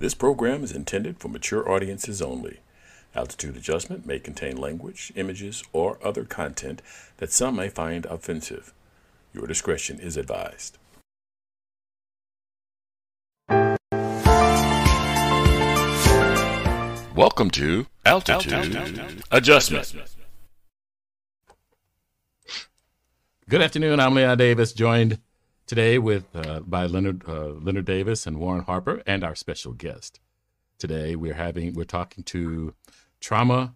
This program is intended for mature audiences only. Altitude adjustment may contain language, images, or other content that some may find offensive. Your discretion is advised. Welcome to Altitude, Altitude. Adjustment. Good afternoon. I'm Leon Davis, joined today with uh, by Leonard uh, Leonard Davis and Warren Harper, and our special guest. Today we're having we're talking to trauma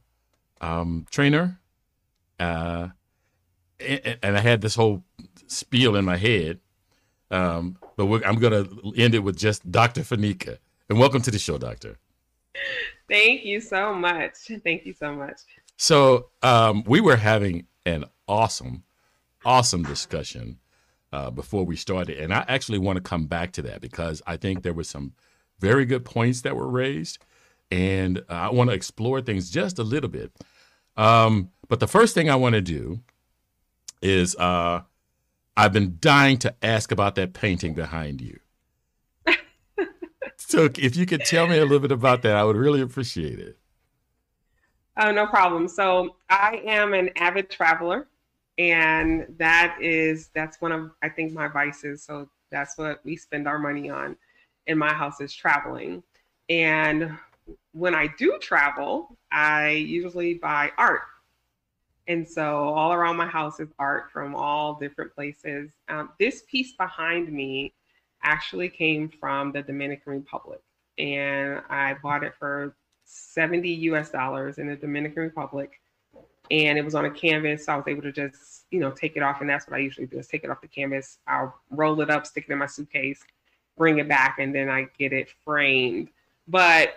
um, trainer, uh, and, and, I had this whole spiel in my head, um, but I'm going to end it with just Dr. Fanika. And welcome to the show, Doctor. Thank you so much. Thank you so much. So um, we were having an awesome, awesome discussion uh, before we started, and I actually want to come back to that because I think there were some very good points that were raised, and uh, I want to explore things just a little bit. Um, but the first thing I want to do is uh, I've been dying to ask about that painting behind you. so if you could tell me a little bit about that, I would really appreciate it. Oh, no problem. So I am an avid traveler, and that is that's one of I think my vices. So that's what we spend our money on in my house is traveling. And when I do travel, I usually buy art. And so all around my house is art from all different places. Um, this piece behind me actually came from the Dominican Republic. And I bought it for 70 US dollars in the Dominican Republic. And it was on a canvas. So I was able to just, you know, take it off. And that's what I usually do is take it off the canvas. I'll roll it up, stick it in my suitcase, bring it back, and then I get it framed. But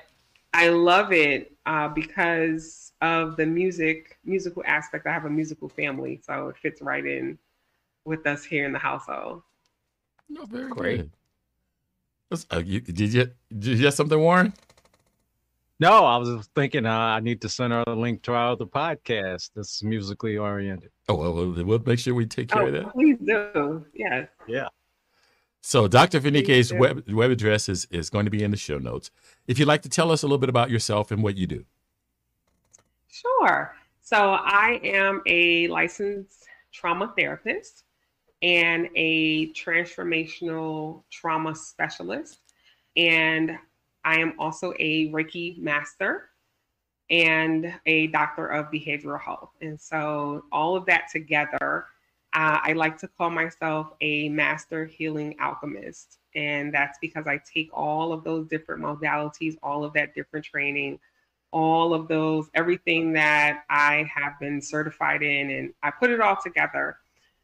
I love it uh, because of the music, musical aspect. I have a musical family, so it fits right in with us here in the household. No, very great. Uh, you, did you did you have something, Warren? No, I was thinking uh, I need to send her a link to our other podcast that's musically oriented. Oh, well, we'll make sure we take care oh, of that. Please do. Yeah. Yeah. So Dr. Finike's web, web address is, is going to be in the show notes. If you'd like to tell us a little bit about yourself and what you do. Sure. So I am a licensed trauma therapist and a transformational trauma specialist. And I am also a Reiki master and a doctor of behavioral health. And so all of that together, uh, I like to call myself a master healing alchemist. And that's because I take all of those different modalities, all of that different training, all of those, everything that I have been certified in, and I put it all together.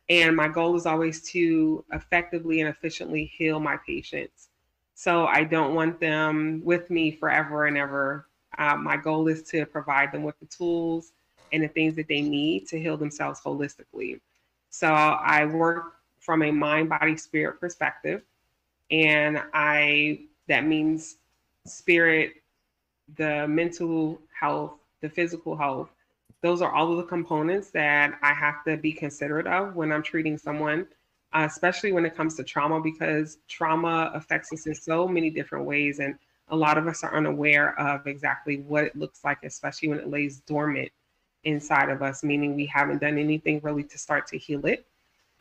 And my goal is always to effectively and efficiently heal my patients. So I don't want them with me forever and ever. Uh, my goal is to provide them with the tools and the things that they need to heal themselves holistically. So I work from a mind, body, spirit perspective. And I that means spirit, the mental health, the physical health. Those are all of the components that I have to be considerate of when I'm treating someone, uh, especially when it comes to trauma, because trauma affects us in so many different ways. And a lot of us are unaware of exactly what it looks like, especially when it lays dormant inside of us, meaning we haven't done anything really to start to heal it.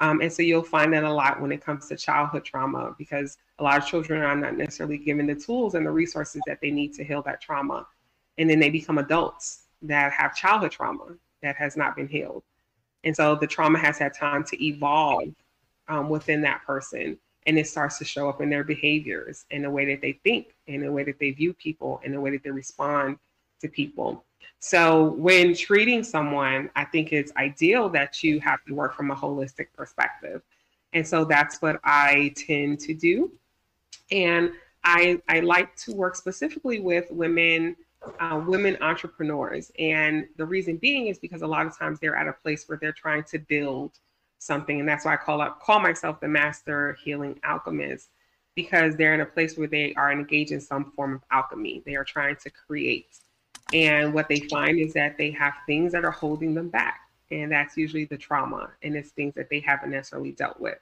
Um, and so you'll find that a lot when it comes to childhood trauma because a lot of children are not necessarily given the tools and the resources that they need to heal that trauma. And then they become adults that have childhood trauma that has not been healed. And so the trauma has had time to evolve um, within that person. And it starts to show up in their behaviors, in the way that they think, in the way that they view people, in the way that they respond to people. So, when treating someone, I think it's ideal that you have to work from a holistic perspective. And so that's what I tend to do. And I, I like to work specifically with women, uh, women entrepreneurs. And the reason being is because a lot of times they're at a place where they're trying to build something. And that's why I call up, call myself the master healing alchemist, because they're in a place where they are engaged in some form of alchemy. They are trying to create and what they find is that they have things that are holding them back. And that's usually the trauma and it's things that they haven't necessarily dealt with.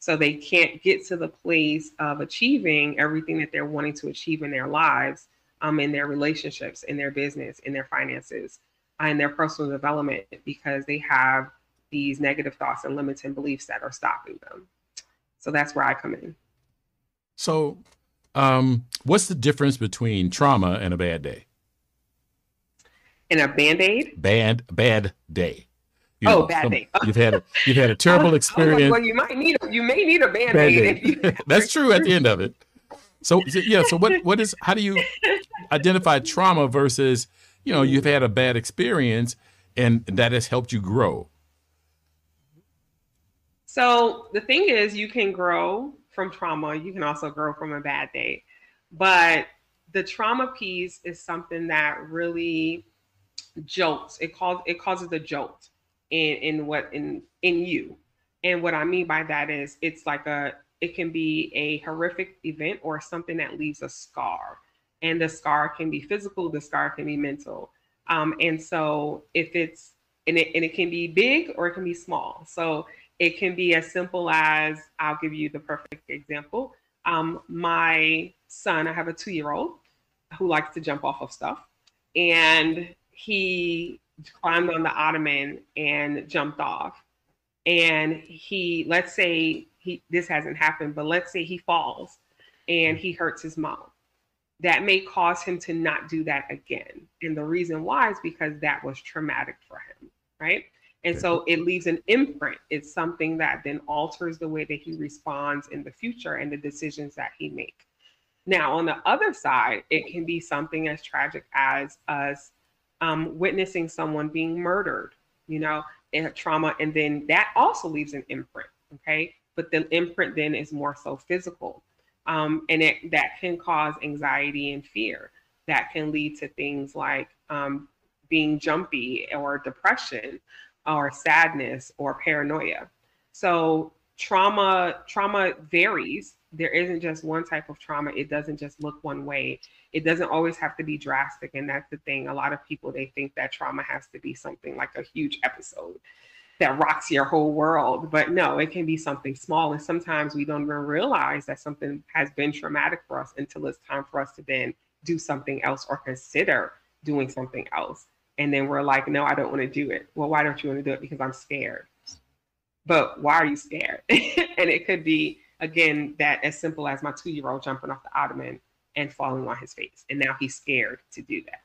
So they can't get to the place of achieving everything that they're wanting to achieve in their lives, um, in their relationships, in their business, in their finances, and their personal development because they have these negative thoughts and limiting beliefs that are stopping them. So that's where I come in. So, um, what's the difference between trauma and a bad day? In a band aid? Bad bad day. You oh, know, bad some, day. You've had a, you've had a terrible experience. well, you might need a, you may need a band aid. That's true at the end of it. So yeah, so what what is how do you identify trauma versus you know you've had a bad experience and that has helped you grow? So the thing is, you can grow from trauma. You can also grow from a bad day, but the trauma piece is something that really jolts. It it causes a jolt in in what in in you. And what I mean by that is it's like a it can be a horrific event or something that leaves a scar. And the scar can be physical, the scar can be mental. Um, and so if it's and it, and it can be big or it can be small. So it can be as simple as I'll give you the perfect example. Um, my son, I have a two year old who likes to jump off of stuff, and he climbed on the ottoman and jumped off. And he, let's say he this hasn't happened, but let's say he falls and he hurts his mom. That may cause him to not do that again. And the reason why is because that was traumatic for him, right? And so it leaves an imprint. It's something that then alters the way that he responds in the future and the decisions that he makes. Now, on the other side, it can be something as tragic as us um, witnessing someone being murdered, you know, and trauma. And then that also leaves an imprint. Okay. But the imprint then is more so physical. Um, and it, that can cause anxiety and fear. That can lead to things like um, being jumpy or depression or sadness or paranoia. So trauma trauma varies. There isn't just one type of trauma. It doesn't just look one way. It doesn't always have to be drastic and that's the thing. A lot of people they think that trauma has to be something like a huge episode that rocks your whole world. But no, it can be something small and sometimes we don't even realize that something has been traumatic for us until it's time for us to then do something else or consider doing something else and then we're like, no, I don't want to do it. Well, why don't you want to do it? Because I'm scared. But why are you scared? and it could be, again, that as simple as my two year old jumping off the ottoman and falling on his face. And now he's scared to do that.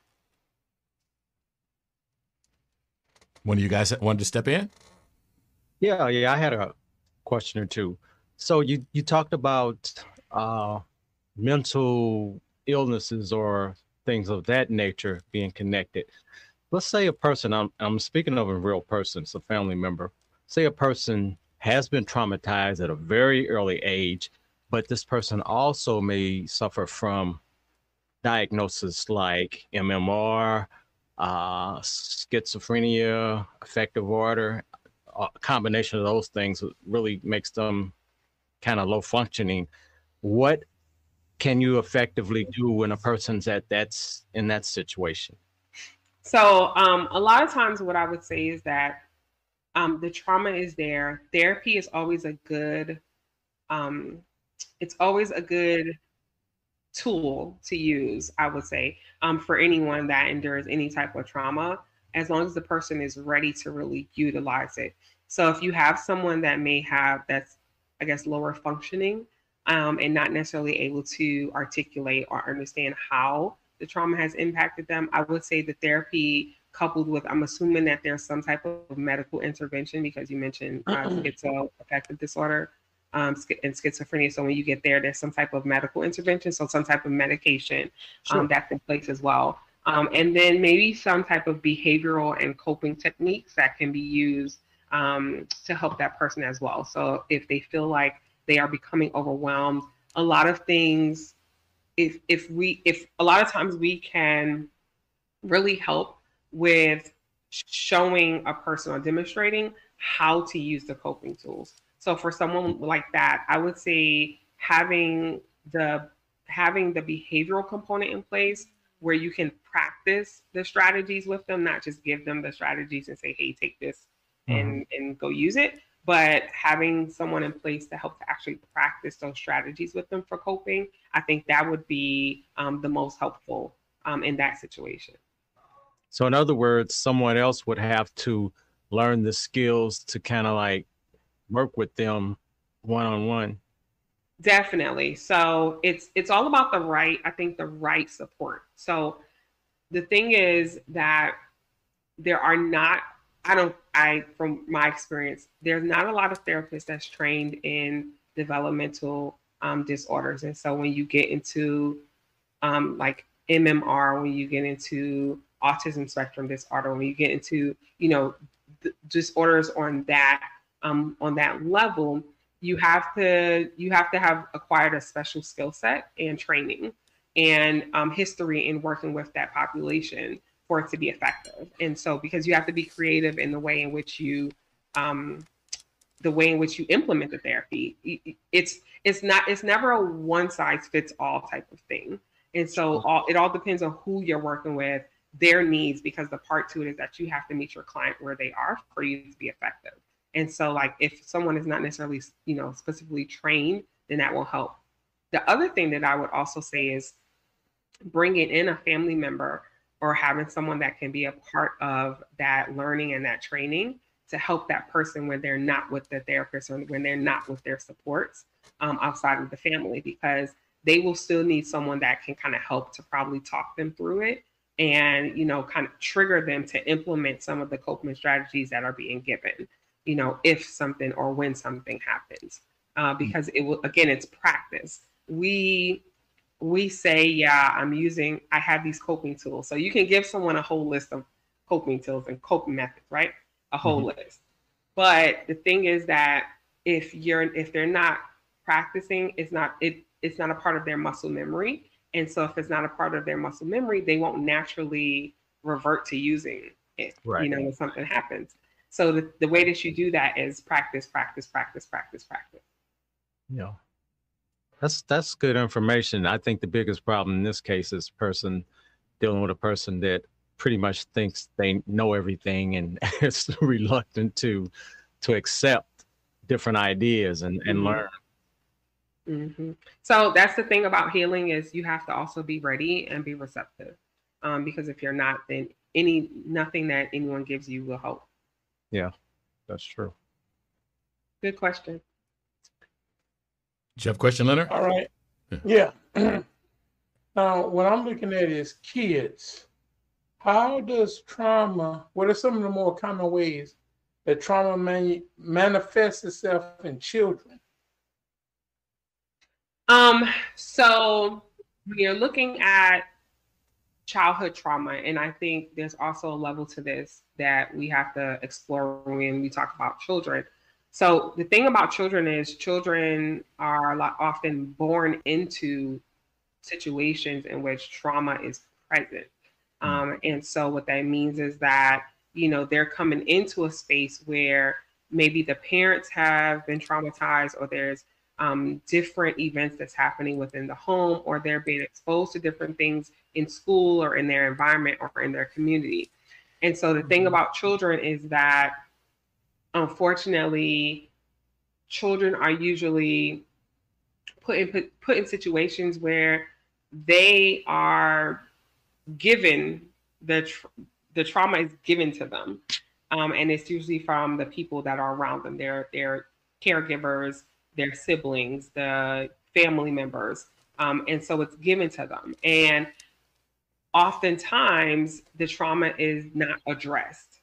One of you guys wanted to step in? Yeah, yeah, I had a question or two. So you you talked about uh, mental illnesses or things of that nature being connected let's say a person, I'm, I'm speaking of a real person, it's a family member. Say a person has been traumatized at a very early age, but this person also may suffer from diagnosis like MMR, uh, schizophrenia, affective order. A combination of those things really makes them kind of low functioning. What can you effectively do when a person's at that's in that situation? So um, a lot of times, what I would say is that um, the trauma is there. Therapy is always a good. Um, it's always a good tool to use. I would say um, for anyone that endures any type of trauma, as long as the person is ready to really utilize it. So if you have someone that may have that's, I guess, lower functioning um, and not necessarily able to articulate or understand how the trauma has impacted them, I would say the therapy coupled with, I'm assuming that there's some type of medical intervention because you mentioned uh, schizoaffective disorder um, and schizophrenia. So when you get there, there's some type of medical intervention, so some type of medication um, sure. that's in place as well. Um, and then maybe some type of behavioral and coping techniques that can be used um, to help that person as well. So if they feel like they are becoming overwhelmed, a lot of things if if we if a lot of times we can really help with showing a person or demonstrating how to use the coping tools. So for someone like that, I would say having the having the behavioral component in place where you can practice the strategies with them, not just give them the strategies and say, hey, take this mm-hmm. and, and go use it, but having someone in place to help to actually practice those strategies with them for coping, I think that would be um, the most helpful um, in that situation. So, in other words, someone else would have to learn the skills to kind of like work with them one on one. Definitely. So it's it's all about the right, I think the right support. So the thing is that there are not I don't I from my experience, there's not a lot of therapists that's trained in developmental um, disorders. And so when you get into um, like MMR, when you get into autism spectrum disorder, when you get into, you know, disorders on that um, on that level, you have to you have to have acquired a special skill set and training and um, history in working with that population for it to be effective. And so, because you have to be creative in the way in which you, um, the way in which you implement the therapy, it's it's not it's never a one size fits all type of thing. And so, all it all depends on who you're working with, their needs, because the part to it is that you have to meet your client where they are for you to be effective. And so, like, if someone is not necessarily, you know, specifically trained, then that will help. The other thing that I would also say is bringing in a family member or having someone that can be a part of that learning and that training to help that person when they're not with the therapist or when they're not with their supports um, outside of the family, because they will still need someone that can kind of help to probably talk them through it and you know kind of trigger them to implement some of the coping strategies that are being given you know, if something or when something happens. Uh, mm. because it will again, it's practice. We we say, yeah, I'm using, I have these coping tools. So you can give someone a whole list of coping tools and coping methods, right? A whole mm-hmm. list. But the thing is that if you're if they're not practicing, it's not it it's not a part of their muscle memory. And so if it's not a part of their muscle memory, they won't naturally revert to using it. Right. You know, when something happens. So the, the way that you do that is practice, practice, practice, practice, practice. Yeah. That's that's good information. I think the biggest problem in this case is person dealing with a person that pretty much thinks they know everything and is reluctant to to accept different ideas and, and mm-hmm. learn. Mm-hmm. So that's the thing about healing is you have to also be ready and be receptive. Um, because if you're not, then any nothing that anyone gives you will help. Yeah, that's true. Good question. Do you have a question, Leonard? All right. Yeah. now, what I'm looking at is kids. How does trauma, what are some of the more common ways that trauma mani- manifests itself in children? Um, so we are looking at childhood trauma. And I think there's also a level to this that we have to explore when we talk about children. So the thing about children is children are often born into situations in which trauma is present. Mm. Um, and so what that means is that, you know, they're coming into a space where maybe the parents have been traumatized or there's um, different events that's happening within the home or they're being exposed to different things in school or in their environment or in their community. And so the thing mm-hmm. about children is that unfortunately, children are usually put in put, put in situations where they are given the the trauma is given to them, um, and it's usually from the people that are around them. Their their caregivers, their siblings, the family members, um, and so it's given to them. And oftentimes the trauma is not addressed.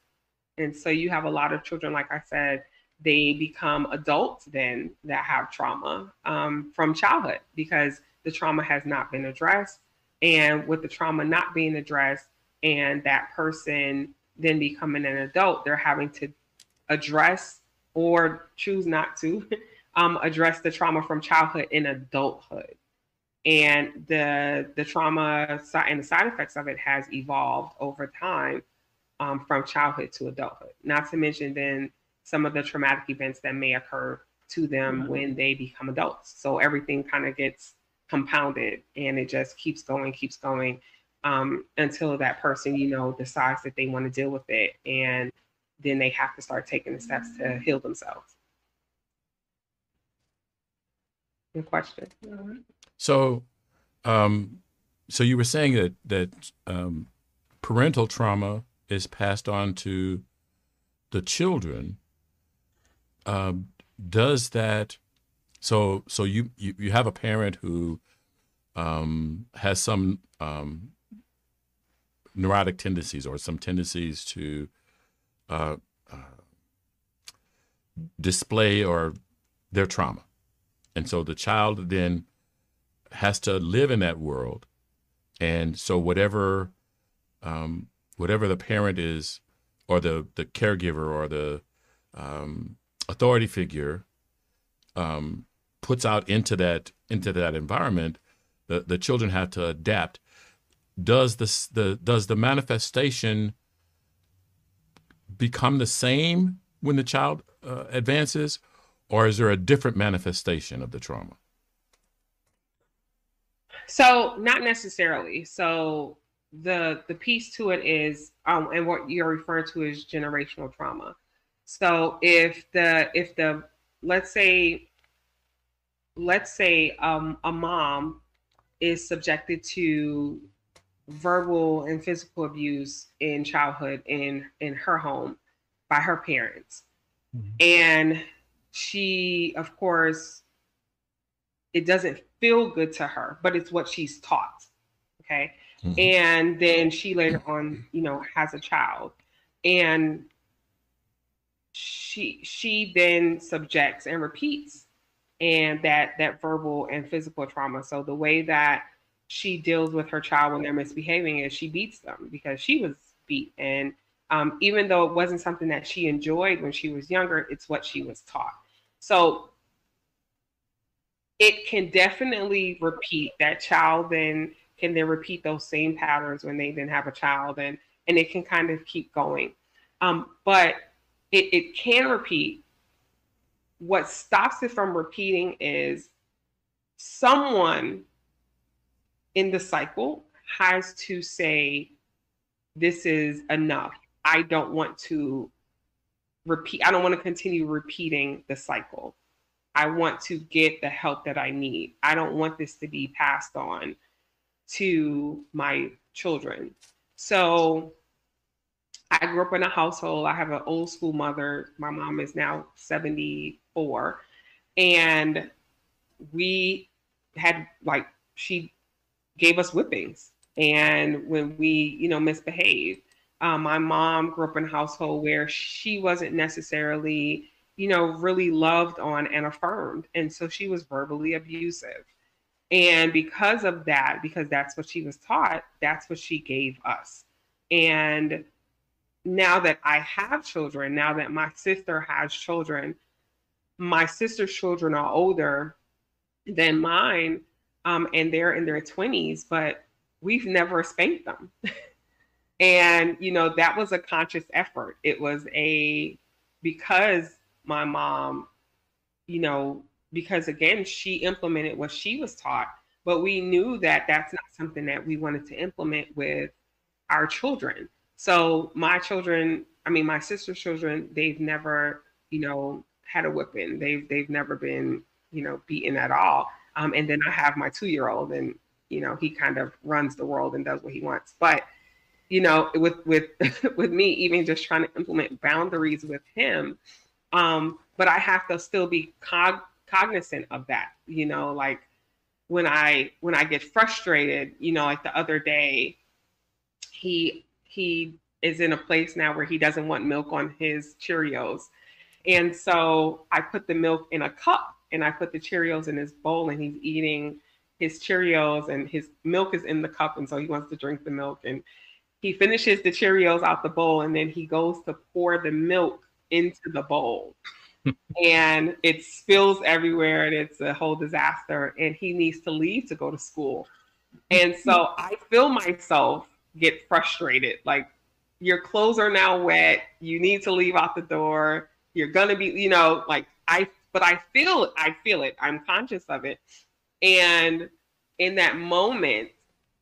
And so you have a lot of children, like I said, they become adults then that have trauma um, from childhood because the trauma has not been addressed. And with the trauma not being addressed and that person then becoming an adult, they're having to address or choose not to um, address the trauma from childhood in adulthood and the the trauma and the side effects of it has evolved over time um, from childhood to adulthood. Not to mention then some of the traumatic events that may occur to them mm-hmm. when they become adults. So everything kind of gets compounded and it just keeps going, keeps going um, until that person, you know, decides that they want to deal with it, and then they have to start taking the steps to heal themselves. Good question. So, um, so you were saying that that um, parental trauma is passed on to the children. Um, does that? So, so you you, you have a parent who um, has some um, neurotic tendencies or some tendencies to uh, uh, display or their trauma. And so the child then has to live in that world. And so whatever um, whatever the parent is or the, the caregiver or the um, authority figure um, puts out into that into that environment, the, the children have to adapt. Does this the does the manifestation become the same when the child uh, advances, or is there a different manifestation of the trauma? So not necessarily. So the the piece to it is, um, and what you're referring to is generational trauma. So if the if the let's say let's say um, a mom is subjected to verbal and physical abuse in childhood in in her home by her parents mm-hmm. and she of course it doesn't feel good to her but it's what she's taught okay mm-hmm. and then she later on you know has a child. And she she then subjects and repeats and that that verbal and physical trauma. So the way that she deals with her child when they're misbehaving is she beats them because she was beat. And um, even though it wasn't something that she enjoyed when she was younger it's what she was taught. So it can definitely repeat that child then can then repeat those same patterns when they then have a child and and it can kind of keep going um, but it, it can repeat what stops it from repeating is someone in the cycle has to say, this is enough. I don't want to repeat, I don't want to continue repeating the cycle. I want to get the help that I need. I don't want this to be passed on to my children. So I grew up in a household. I have an old school mother. My mom is now 74. And we had like, she gave us whippings. And when we, you know, misbehaved, um, my mom grew up in a household where she wasn't necessarily, you know, really loved on and affirmed. And so she was verbally abusive. And because of that, because that's what she was taught, that's what she gave us. And now that I have children, now that my sister has children, my sister's children are older than mine um, and they're in their 20s, but we've never spanked them. and, you know, that was a conscious effort. It was a, because my mom, you know, because again, she implemented what she was taught, but we knew that that's not something that we wanted to implement with our children. So my children, I mean, my sister's children, they've never, you know, had a whipping. They've they've never been, you know, beaten at all. Um, and then I have my two year old, and you know he kind of runs the world and does what he wants. But you know, with with with me, even just trying to implement boundaries with him, um, but I have to still be cog- cognizant of that. You know, like when I when I get frustrated, you know, like the other day, he he is in a place now where he doesn't want milk on his Cheerios. And so I put the milk in a cup and I put the Cheerios in his bowl and he's eating his Cheerios and his milk is in the cup and so he wants to drink the milk and he finishes the Cheerios out the bowl and then he goes to pour the milk into the bowl. And it spills everywhere and it's a whole disaster and he needs to leave to go to school. And so I feel myself get frustrated like your clothes are now wet, you need to leave out the door, you're going to be, you know, like I but I feel I feel it. I'm conscious of it. And in that moment,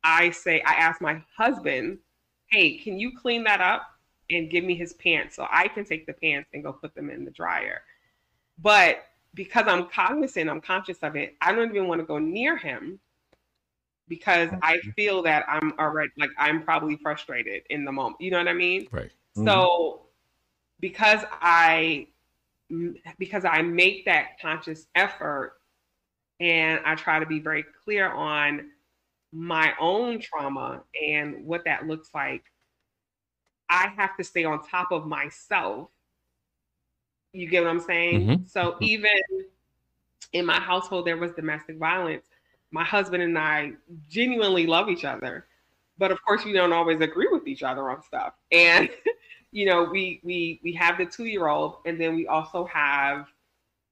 I say, I ask my husband, hey, can you clean that up and give me his pants so I can take the pants and go put them in the dryer? But because I'm cognizant, I'm conscious of it, I don't even want to go near him because mm-hmm. I feel that I'm already like I'm probably frustrated in the moment. You know what I mean? Right. So mm-hmm. because I because I make that conscious effort and I try to be very clear on my own trauma and what that looks like, I have to stay on top of myself. You get what I'm saying? Mhm. So even in my household, there was domestic violence. My husband and I genuinely love each other, but of course, we don't always agree with each other on stuff. And you know, we we we have the two year old, and then we also have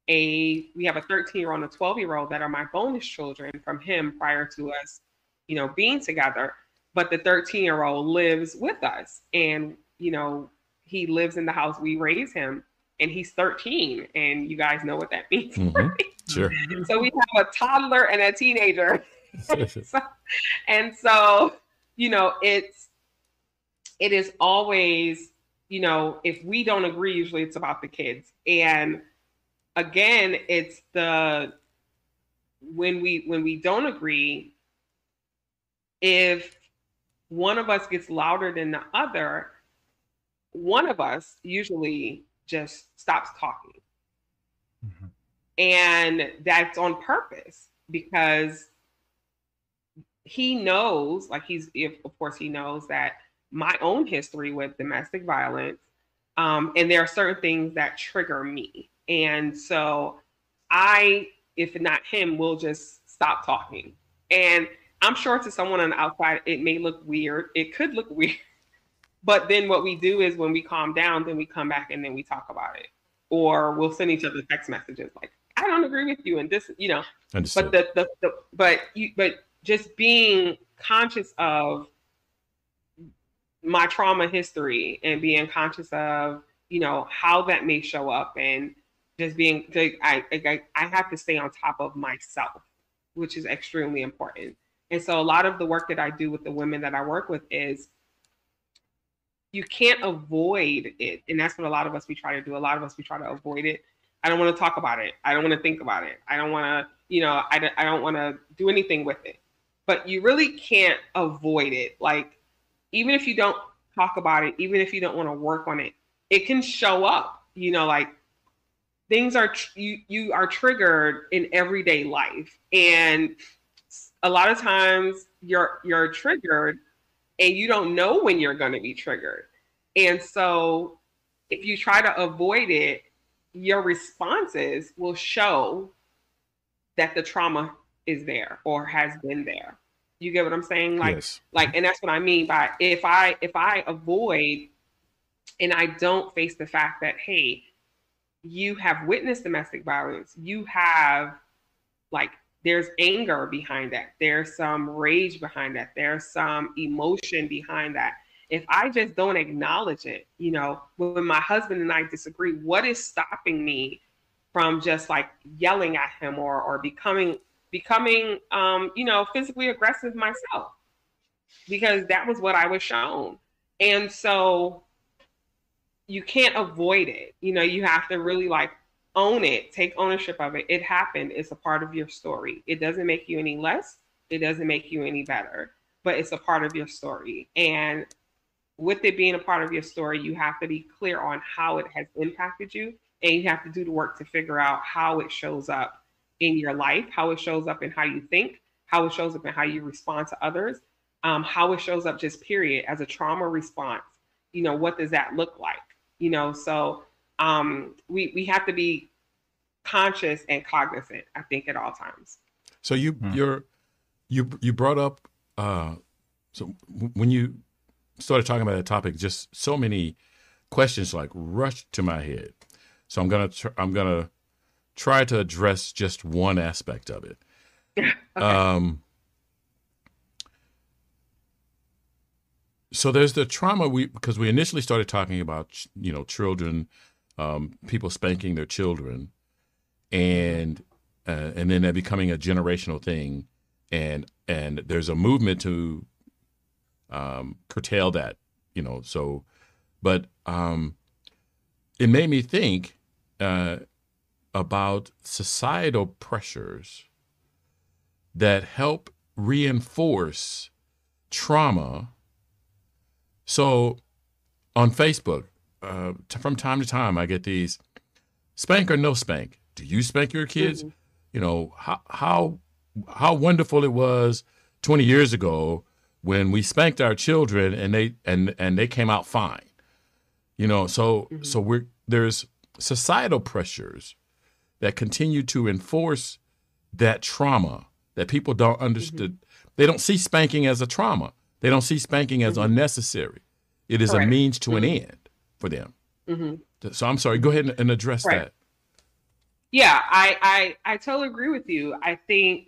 a we have a 13 year old and a 12 year old that are my bonus children from him prior to us, you know, being together. But the 13 year old lives with us, and you know, he lives in the house we raise him, and he's 13, and you guys know what that means. Mhm. Sure. So we have a toddler and a teenager. so, and so, you know, it's it is always, you know, if we don't agree, usually it's about the kids. And again, it's the when we when we don't agree, if one of us gets louder than the other, one of us usually just stops talking. Mhm. And that's on purpose because he knows, like he's, if of course he knows that my own history with domestic violence, um, and there are certain things that trigger me, and so I, if not him, will just stop talking. And I'm sure to someone on the outside, it may look weird. It could look weird, but then what we do is when we calm down, then we come back and then we talk about it, or we'll send each other text messages like, "I don't agree with you," and this, you know. Understood. but the, the, the but you but just being conscious of my trauma history and being conscious of you know how that may show up and just being like, I, I i have to stay on top of myself which is extremely important. And so a lot of the work that i do with the women that i work with is you can't avoid it and that's what a lot of us we try to do a lot of us we try to avoid it. I don't want to talk about it. I don't want to think about it. I don't want to you know i, don't- I don't want to do anything with it. But you really can't avoid it. Like even if you don't talk about it even if you don't want to work on it it can show up you know like things are tr- you you are triggered in everyday life. And a lot of times you're you're triggered and you don't know when you're going to be triggered. And so if you try to avoid it your responses will show that the trauma is there or has been there. You get what i'm saying? Like yes. like and that's what i mean by if i if i avoid and i don't face the fact that hey you have witnessed domestic violence you have like there's anger behind that. There's some rage behind that. There's some emotion behind that. If i just don't acknowledge it you know when my husband and i disagree what is stopping me from just like yelling at him or or becoming becoming um you know physically aggressive myself? Because that was what i was shown. And so you can't avoid it. You know you have to really like own it take ownership of it. It happened. It's a part of your story. It doesn't make you any less. It doesn't make you any better but it's a part of your story. And with it being a part of your story you have to be clear on how it has impacted you and you have to do the work to figure out how it shows up in your life how it shows up in how you think how it shows up in how you respond to others um, how it shows up just period as a trauma response. You know what does that look like? You know so um, we we have to be conscious and cognizant i think at all times So you Hmm. you're you you brought up uh so w- when you started talking about that topic, just so many questions like rushed to my head. So I'm gonna tr- I'm gonna try to address just one aspect of it. Um. So there's the trauma we because we initially started talking about you know children, um, people spanking their children, and uh, and then that becoming a generational thing, and and there's a movement to um, curtail that, you know. So, but um, it made me think, uh, about societal pressures that help reinforce trauma. So on Facebook, uh, t- from time to time, I get these spank or no spank. Do you spank your kids? Mhm. You know how how how wonderful it was 20 years ago when we spanked our children and they and and they came out fine. You know, so Mhm. so we're there's societal pressures that continue to enforce that trauma that people don't understand. They don't see spanking as a trauma. They don't see spanking as Mhm. unnecessary. It is a means to an Mhm. end for them. hmm So I'm sorry. Go ahead and, address Right. that. Yeah, I, I I totally agree with you. I think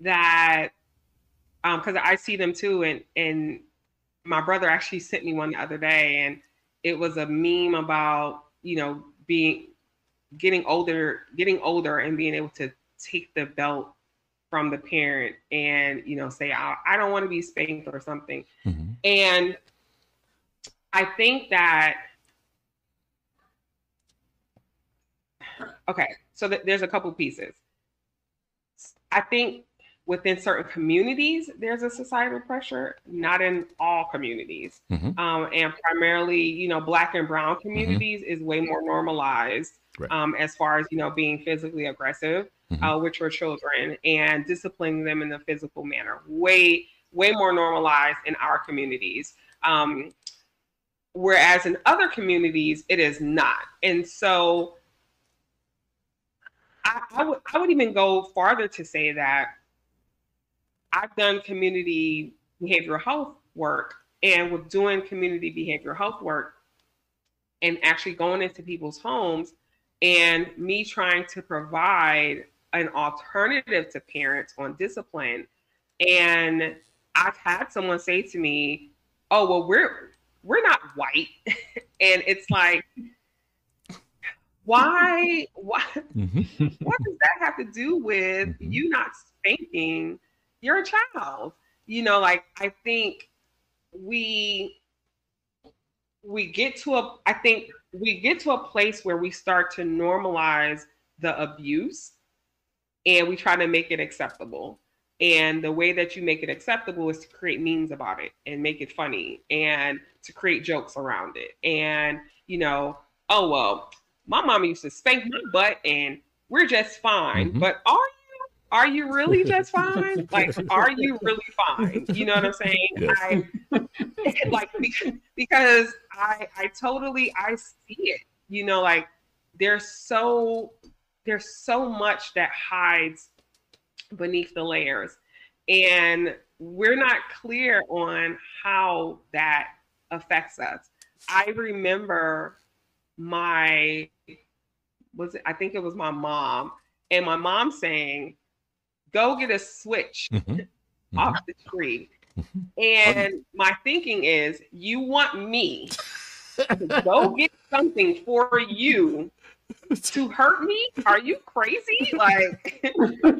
that um because I see them too, and and my brother actually sent me one the other day, and it was a meme about you know being getting older, getting older, and being able to take the belt from the parent and you know say I, I don't want to be spanked or something. Mhm. And I think that okay, so th- there's a couple pieces. I think within certain communities there's a societal pressure, not in all communities. Mhm. Um, and primarily, you know, black and brown communities is way more normalized Right. um, as far as you know being physically aggressive Mhm. uh, with your children and disciplining them in a physical manner. Way, way more normalized in our communities. Um, whereas in other communities, it is not. And so I, I would I would even go farther to say that I've done community behavioral health work, and with doing community behavioral health work and actually going into people's homes and me trying to provide an alternative to parents on discipline. And i've had someone say to me oh well we're we're not white. And it's like why why Mhm. what does that have to do with Mhm. you not spanking your child you know like i think we we get to a i think we get to a place where we start to normalize the abuse and we try to make it acceptable and the way that you make it acceptable is to create memes about it and make it funny and to create jokes around it and you know oh well my mama used to spank my butt and we're just fine Mhm. but are you are you really just fine like are you really fine you know what i'm saying Yes. I, like because, because I I totally I see it. You know, like there's so there's so much that hides beneath the layers, and we're not clear on how that affects us. I remember my was it, I think it was my mom and my mom saying, "Go get a switch Mhm. off the tree." Mm-hmm. And my thinking is, you want me to go get something for you to hurt me? Are you crazy? Like, but,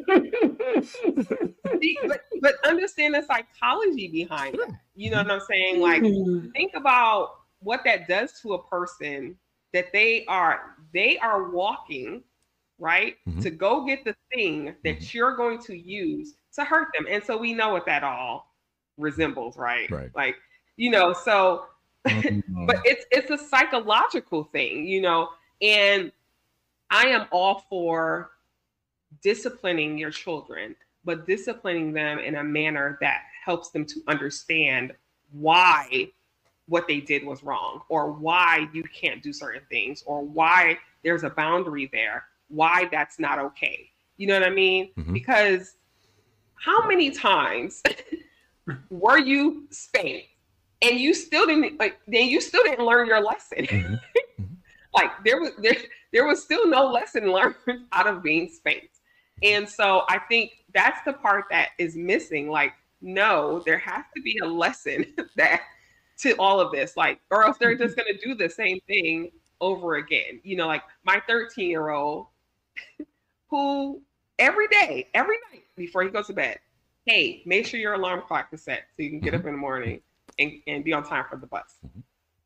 but understand the psychology behind it. You know what I'm saying? Like, mm-hmm. think about what that does to a person that they are they are walking right Mhm. to go get the thing that Mhm. you're going to use to hurt them and so we know what that all resembles right Right. like you know so Mhm. but it's it's a psychological thing you know and i am all for disciplining your children but disciplining them in a manner that helps them to understand why what they did was wrong or why you can't do certain things or why there's a boundary there why that's not okay. You know what i mean? Mhm. because how many times were you spanked and you still didn't like then you still didn't learn your lesson? Mhm. like there was there there was still no lesson learned out of being spanked. And so i think that's the part that is missing. Like no there has to be a lesson that to all of this like or else they're just to do the same thing over again you know like my 13 year old who every day every night before he goes to bed hey make sure your alarm clock is set so you can get up in the morning and, and be on time for the bus Mhm.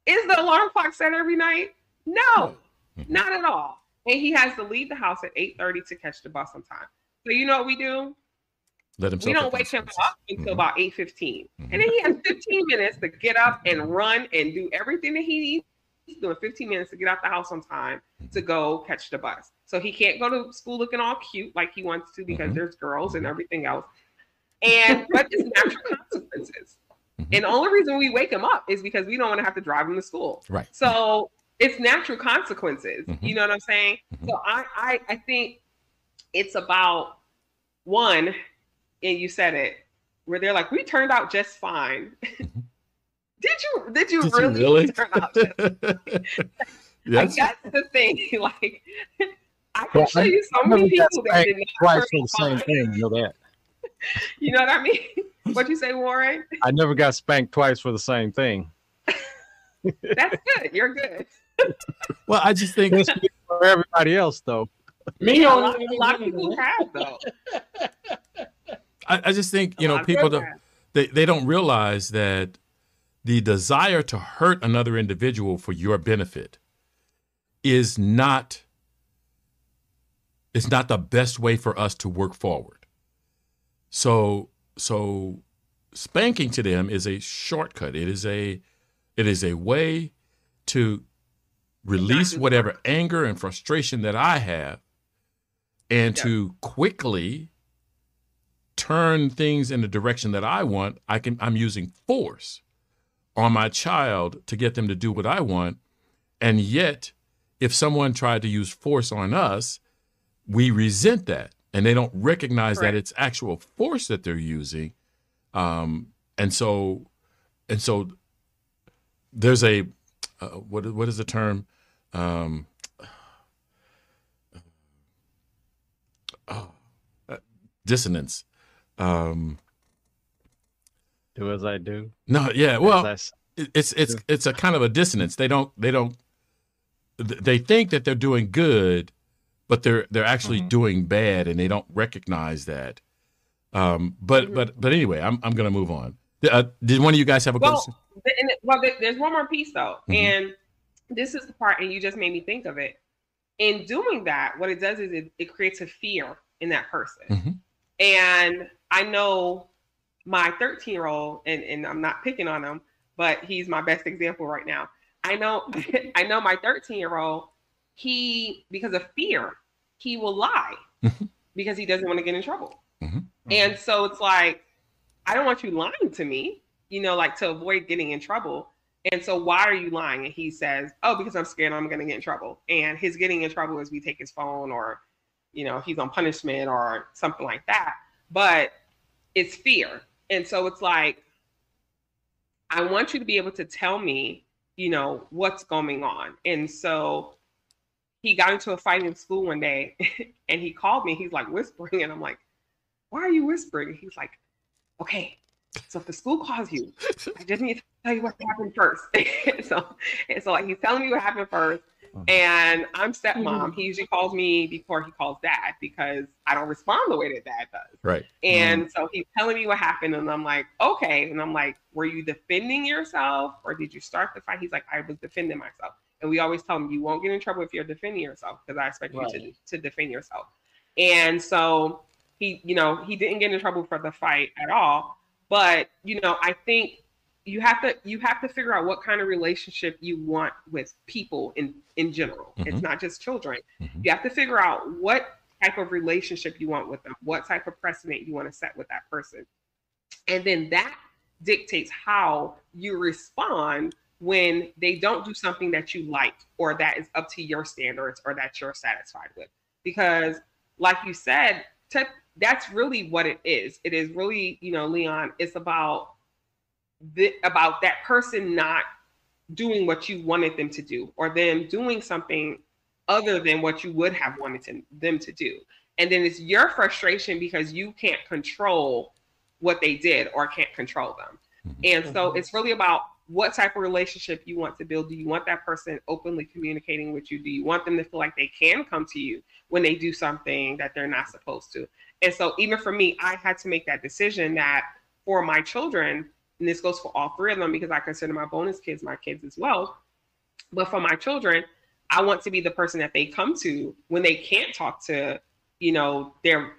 is the alarm clock set every night no Mhm. not at all and he has to leave the house at 8:30 to catch the bus on time. So you know what we do? Let him. We don't wake him up until mm-hmm. about 8:15. Mm-hmm. And then he has 15 minutes to get up and run and do everything that he needs. He's doing 15 minutes to get out the house on time to mm-hmm. go catch the bus. So he can't go to school looking all cute like he wants to because mm-hmm. there's girls and everything else. And but it's natural consequences. Mm-hmm. And the only reason we wake him up is because we don't want to have to drive him to school. Right. So it's natural consequences. Mm-hmm. You know what I'm saying? Mm-hmm. So I, I I think it's about one, and you said it, where they're like, we turned out just fine. Mm-hmm. did you did you did really, you really? turn out just yes. Like, that's the thing. like I can well, show you so many people that did not twice for the same thing, you know that. you know what I mean? What you say, Warren? I never got spanked twice for the same thing. That's good. You're good. well, I just think for everybody else, though. Me, a lot, a lot of people have though. I, I just think you know people don't they, they don't realize that the desire to hurt another individual for your benefit is not is not the best way for us to work forward. So so spanking to them is a shortcut. It is a it is a way to release whatever anger and frustration that I have and to quickly turn things in the direction that I want. I can I'm using force on my child to get them to do what I want. And yet, if someone tried to use force on us, we resent that and they don't recognize that it's actual force that they're using um, and so and so there's a uh, what what is the term um, uh, dissonance um, do as i do no yeah well it's it's it's a kind of a dissonance they don't they don't they think that they're doing good but they're they're actually mm-hmm. doing bad and they don't recognize that. Um, but mm-hmm. but but anyway, I'm I'm gonna move on. Uh, did one of you guys have a well, question? well, there's one more piece though, mm-hmm. and this is the part, and you just made me think of it. In doing that, what it does is it, it creates a fear in that person. Mm-hmm. And I know my 13 year old, and, and I'm not picking on him, but he's my best example right now. I know I know my 13 year old he because of fear he will lie mm-hmm. because he doesn't want to get in trouble mm-hmm. and so it's like i don't want you lying to me you know like to avoid getting in trouble and so why are you lying and he says oh because i'm scared i'm going to get in trouble and his getting in trouble is we take his phone or you know he's on punishment or something like that but it's fear and so it's like i want you to be able to tell me you know what's going on and so he got into a fight in school one day and he called me. He's like whispering, and I'm like, why are you whispering? He's like, okay, so if the school calls you, I just need to tell you what happened first. so, and so like he's telling me what happened first. Uh-huh. And I'm stepmom. Mm-hmm. He usually calls me before he calls dad because I don't respond the way that dad does. Right. And mm-hmm. so he's telling me what happened, and I'm like, okay. And I'm like, were you defending yourself or did you start the fight? He's like, I was defending myself. And we always tell him, you won't get in trouble if you're defending yourself because I expect right. you to, to defend yourself. And so he, you know, he didn't get in trouble for the fight at all. But, you know, I think you have to you have to figure out what kind of relationship you want with people in in general. Mm-hmm. It's not just children. Mm-hmm. You have to figure out what type of relationship you want with them, what type of precedent you want to set with that person. And then that dictates how you respond when they don't do something that you like or that is up to your standards or that you're satisfied with. Because, like you said, te- that's really what it is. It is really, you know, Leon, it's about the, about that person not doing what you wanted them to do or them doing something other than what you would have wanted to, them to do. And then it's your frustration because you can't control what they did or can't control them. Mm-hmm. And so mm-hmm. it's really about what type of relationship you want to build. Do you want that person openly communicating with you? Do you want them to feel like they can come to you when they do something that they're not supposed to? And so, even for me, I had to make that decision that for my children, and this goes for all three of them because I consider my bonus kids my kids as well. But for my children, I want to be the person that they come to when they can't talk to, you know, their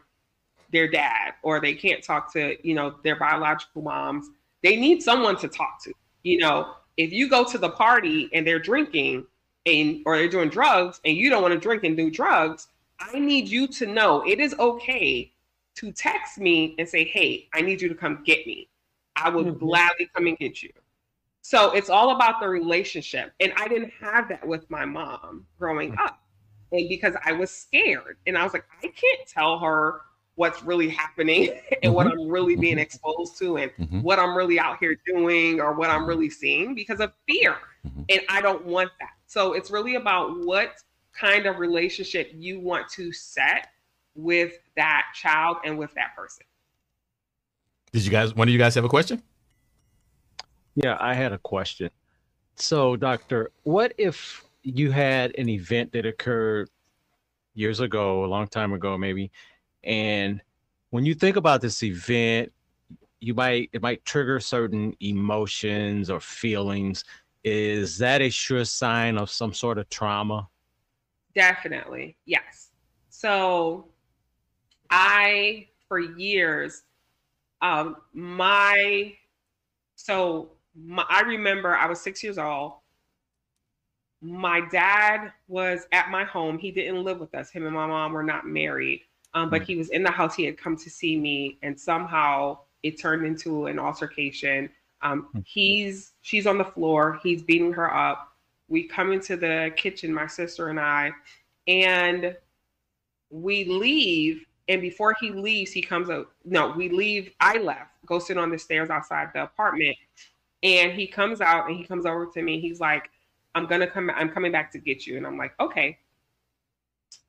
their dad or they can't talk to, you know, their biological moms. They need someone to talk to. You know, if you go to the party and they're drinking and or they're doing drugs and you don't want to drink and do drugs, I need you to know it is okay to text me and say, "Hey, I need you to come get me." I would mm-hmm. gladly come and get you. So it's all about the relationship. And I didn't have that with my mom growing mm-hmm. up. And because I was scared and I was like, I can't tell her what's really happening and mm-hmm. what I'm really being mm-hmm. exposed to and mm-hmm. what I'm really out here doing or what I'm mm-hmm. really seeing because of fear. And I don't want that. So it's really about what kind of relationship you want to set with that child and with that person. Did you guys, one of you guys have a question? Yeah, I had a question. So, doctor, what if you had an event that occurred years ago, a long time ago, maybe, and when you think about this event, you might it might trigger certain emotions or feelings. Is that a sure sign of some sort of trauma? Definitely, yes. So, I for years, um, my so my, I remember I was six years old. My dad was at my home. He didn't live with us. Him and my mom were not married, um, but mm. he was in the house. He had come to see me, and somehow it turned into an altercation. Um, mm. he's she's on the floor. He's beating her up. We come into the kitchen, my sister and I, and we leave. And before he leaves, he comes out. No, we leave. I left. Go sit on the stairs outside the apartment and he comes out and he comes over to me. He's like, I'm gonna come, I'm coming back to get you. And I'm like, okay.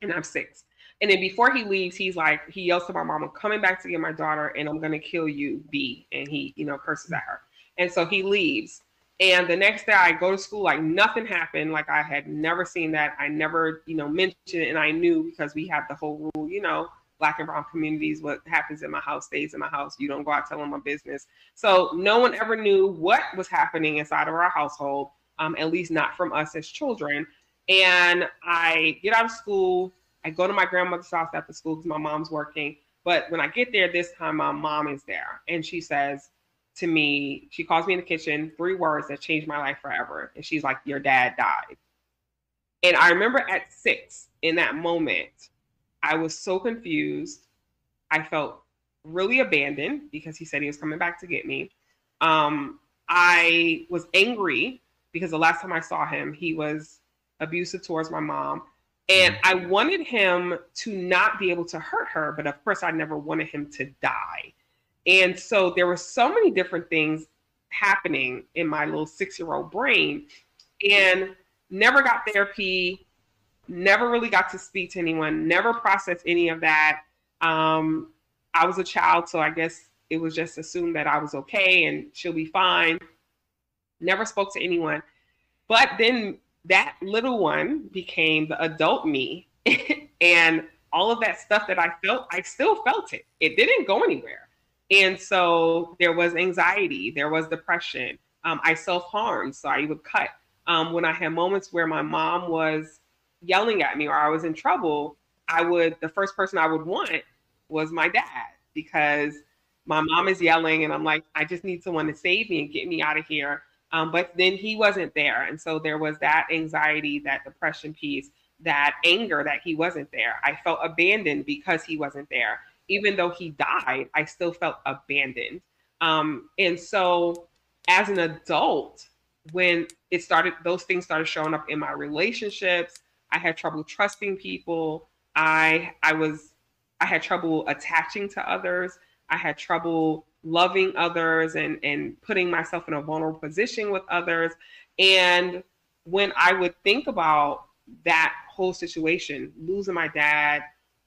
And I'm six. And then before he leaves, he's like, he yells to my mom, I'm coming back to get my daughter and I'm gonna kill you, B. And he, you know, curses at her. And so he leaves. And the next day I go to school like nothing happened. Like I had never seen that. I never, you know, mentioned it. And I knew because we have the whole rule, you know, black and brown communities what happens in my house stays in my house. You don't go out telling my business. So no one ever knew what was happening inside of our household um, at least not from us as children. And i get out of school. I go to my grandmother's house after school because my mom's working. But when i get there this time my mom is there and she says to me she calls me in the kitchen three words that changed my life forever. And she's like your dad died. And i remember at six in that moment I was so confused. I felt really abandoned because he said he was coming back to get me. Um, I was angry because the last time I saw him, he was abusive towards my mom. And I wanted him to not be able to hurt her, but of course, I never wanted him to die. And so there were so many different things happening in my little six year old brain and never got therapy, never really got to speak to anyone, never processed any of that. Um, I was a child, so I guess it was just assumed that I was okay and she'll be fine. Never spoke to anyone. But then that little one became the adult me. and all of that stuff that I felt, I still felt it. It didn't go anywhere. And so there was anxiety, there was depression. Um, I self harmed, so I would cut. Um, when I had moments where my mom was yelling at me or I was in trouble, I would the first person I would want was my dad because my mom is yelling and I'm like, I just need someone to save me and get me out of here. Um, but then he wasn't there. And so there was that anxiety, that depression piece, that anger that he wasn't there. I felt abandoned because he wasn't there. Even though he died, I still felt abandoned. Um, and so as an adult, when it started, those things started showing up in my relationships, I had trouble trusting people. I I was I had trouble attaching to others. I had trouble loving others and and putting myself in a vulnerable position with others. And when I would think about that whole situation, losing my dad,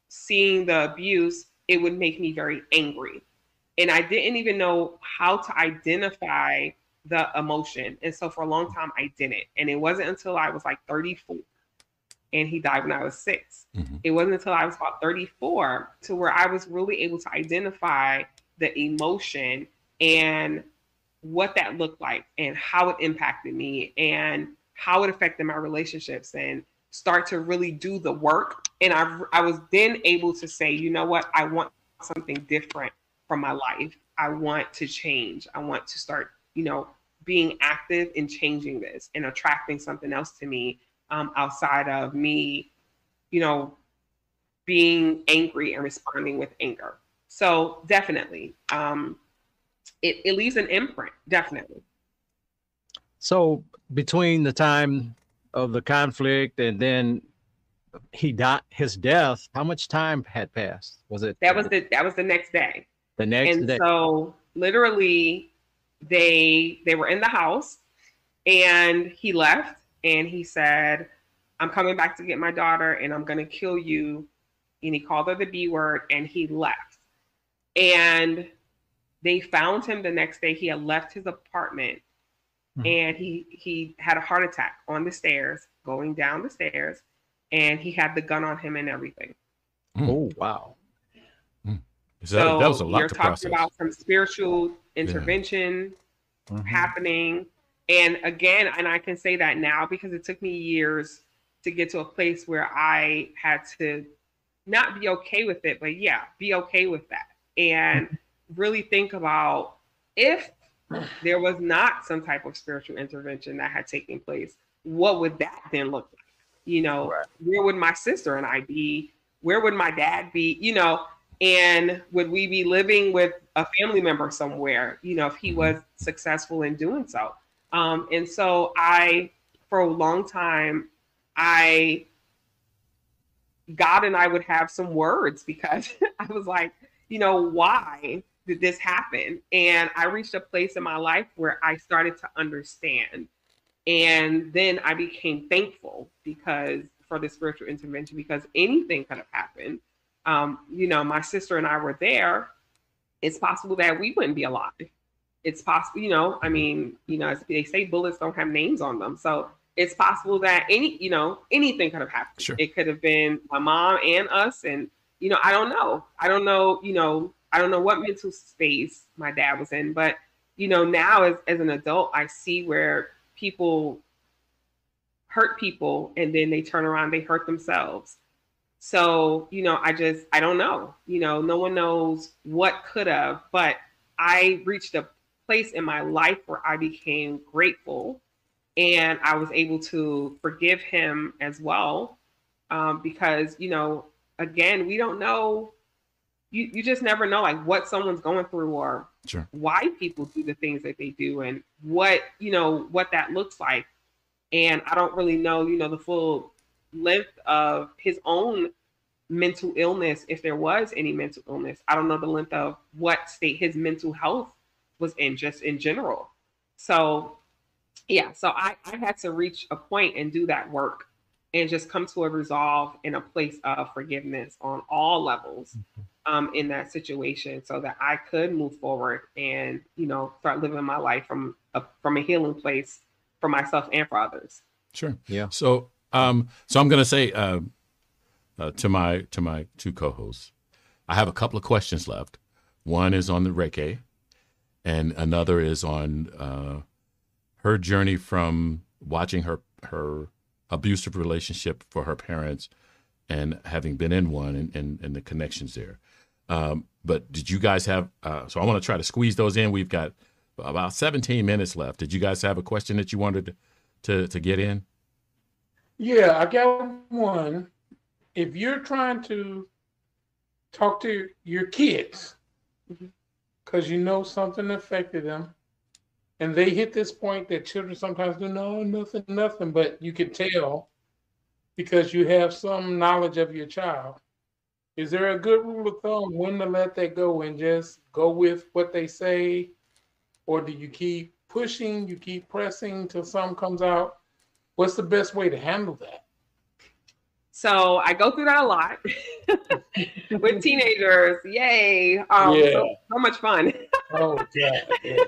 seeing the abuse, it would make me very angry. And I didn't even know how to identify the emotion. And so for a long time, I didn't. And it wasn't until I was like 34 and he died when I was 6 mm-hmm. It wasn't until I was about 34 to where I was really able to identify the emotion and what that looked like and how it impacted me and how it affected my relationships and start to really do the work. And I, I was then able to say, you know what, I want something different from my life. I want to change. I want to start, you know, being active in changing this and attracting something else to me um, outside of me, you know, being angry and responding with anger. So definitely, um, it, it leaves an imprint. Definitely. So between the time of the conflict and then he died his death how much time had passed was it that was the that was the next day the next and day so literally they they were in the house and he left and he said i'm coming back to get my daughter and i'm going to kill you and he called her the b word and he left and they found him the next day he had left his apartment mm-hmm. and he he had a heart attack on the stairs going down the stairs and he had the gun on him and everything mm. oh wow mm. so that, that, was a lot you're talking process. about some spiritual intervention yeah. mm-hmm. happening and again and i can say that now because it took me years to get to a place where i had to not be okay with it but yeah be okay with that and really think about if there was not some type of spiritual intervention that had taken place, what would that then look like? You know, right. where would my sister and I be? Where would my dad be? You know, and would we be living with a family member somewhere? You know, if he mm-hmm. was successful in doing so. Um, and so I, for a long time, I, God and I would have some words because I was like, you know, why did this happen? And I reached a place in my life where I started to understand. And then I became thankful because for the spiritual intervention, because anything could have happened. Um, you know, my sister and I were there. It's possible that we wouldn't be alive. It's possible, you know, I mean, you know, they say bullets don't have names on them. So it's possible that any, you know, anything could have happened. Sure. It could have been my mom and us. And, you know, I don't know. I don't know, you know, I don't know what mental space my dad was in, but you know, now as, as an adult, I see where people hurt people and then they turn around, they hurt themselves. So, you know, I just, I don't know. You know, no one knows what could have, but I reached a place in my life where I became grateful and I was able to forgive him as well. Um, because, you know, again, we don't know you, you just never know like what someone's going through or sure. why people do the things that they do and what you know what that looks like and i don't really know you know the full length of his own mental illness if there was any mental illness i don't know the length of what state his mental health was in just in general so yeah so i i had to reach a point and do that work and just come to a resolve in a place of forgiveness on all levels mm-hmm um, in that situation so that I could move forward and, you know, start living my life from a, from a healing place for myself and for others. Sure. Yeah. So, um, so I'm going to say, uh, uh, to my, to my two co-hosts, I have a couple of questions left. One is on the Reiki and another is on, uh, her journey from watching her, her abusive relationship for her parents and having been in one and, and, and the connections there. Um, but did you guys have? Uh, so I want to try to squeeze those in. We've got about 17 minutes left. Did you guys have a question that you wanted to to get in? Yeah, I got one. If you're trying to talk to your kids because you know something affected them, and they hit this point that children sometimes do no nothing, nothing, but you can tell because you have some knowledge of your child is there a good rule of thumb when to let that go and just go with what they say? Or do you keep pushing, you keep pressing till something comes out? What's the best way to handle that? So I go through that a lot with teenagers. Yay. Um, yeah. so, so much fun. oh, yeah. yeah.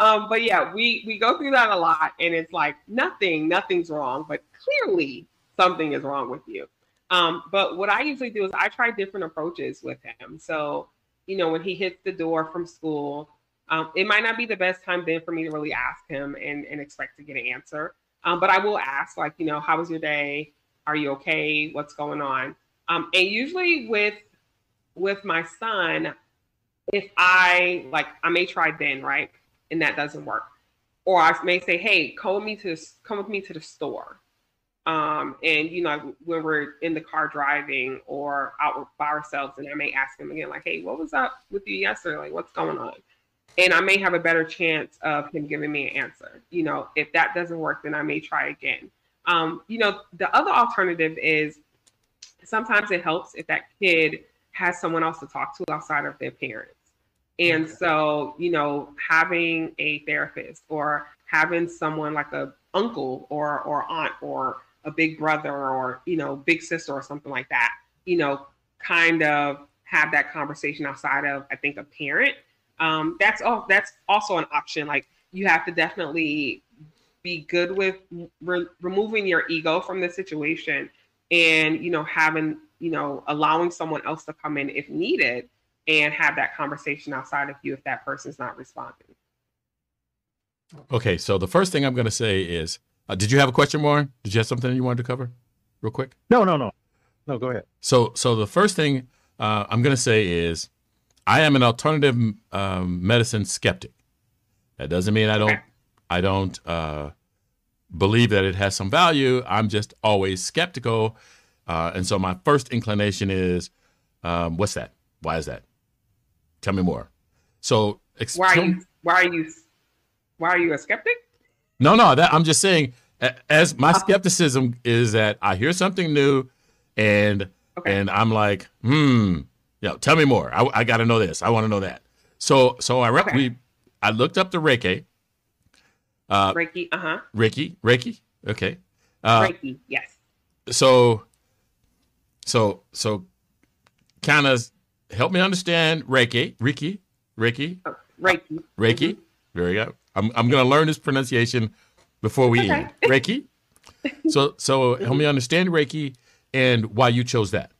Um, but yeah, we we go through that a lot, and it's like nothing, nothing's wrong, but clearly something is wrong with you. Um, but what I usually do is I try different approaches with him. So, you know, when he hits the door from school, um, it might not be the best time then for me to really ask him and, and expect to get an answer. Um, but I will ask, like, you know, how was your day? Are you okay? What's going on? Um, and usually with with my son, if I like, I may try then, right, and that doesn't work, or I may say, hey, come with me to come with me to the store, um, and you know when we're in the car driving or out by ourselves, and I may ask him again, like, hey, what was up with you yesterday? Like, what's going on? And I may have a better chance of him giving me an answer. You know, if that doesn't work, then I may try again. Um, you know, the other alternative is sometimes it helps if that kid has someone else to talk to outside of their parents. And so, you know, having a therapist or having someone like a uncle or or aunt or a big brother or you know big sister or something like that, you know, kind of have that conversation outside of I think a parent. Um, that's all. That's also an option. Like you have to definitely be good with re- removing your ego from the situation and you know having you know allowing someone else to come in if needed and have that conversation outside of you if that person's not responding Okay, so the first thing I'm going to say is, uh, did you have a question, Warren? Did you have something you wanted to cover, real quick? No, no, no, no. Go ahead. So, so the first thing uh, I'm going to say is, I am an alternative um, medicine skeptic. That doesn't mean I don't, Okay. I don't uh, believe that it has some value. I'm just always skeptical, uh, and so my first inclination is, um, what's that? Why is that? Tell me more. So, ex- why are you why are you why are you a skeptic No, no, that I'm just saying. As my skepticism is that I hear something new, and Okay. and I'm like, hmm, you know, tell me more. I, I got to know this. I want to know that. So so I re- Okay. we I looked up the Reiki, uh, reiki uh-huh Reiki, Reiki. Okay. Uh, reiki yes so so so kind of help me understand Reiki, Reiki, Reiki, oh, reiki Reiki. Very good. I'm I'm gonna learn this pronunciation before we Okay. end. Reiki. So so help me understand Reiki and why you chose that.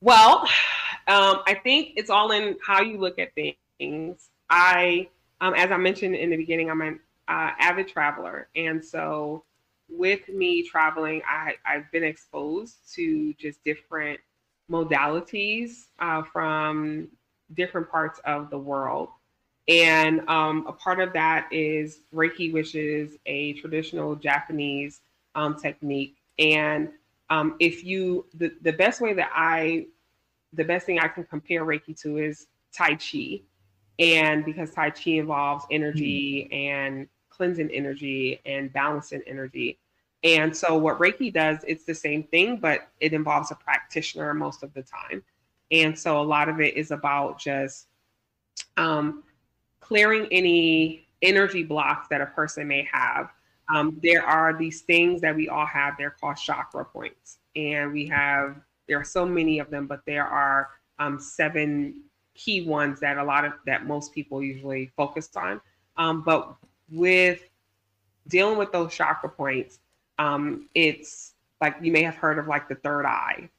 Well, um, I think it's all in how you look at things. I, um, as I mentioned in the beginning, I'm an uh, avid traveler, and so with me traveling, I, I've been exposed to just different modalities uh, from different parts of the world. And um, a part of that is Reiki, which is a traditional Japanese um, technique. And um, if you, the, the best way that I, the best thing I can compare Reiki to is Tai Chi. And because Tai Chi involves energy and cleansing energy and balancing energy. And so what Reiki does, it's the same thing, but it involves a practitioner most of the time. And so a lot of it is about just um, clearing any energy blocks that a person may have. Um, there are these things that we all have. They're called chakra points, and we have there are so many of them, but there are um, seven key ones that a lot of that most people usually focus on. Um, but with dealing with those chakra points, um, it's like you may have heard of like the third eye.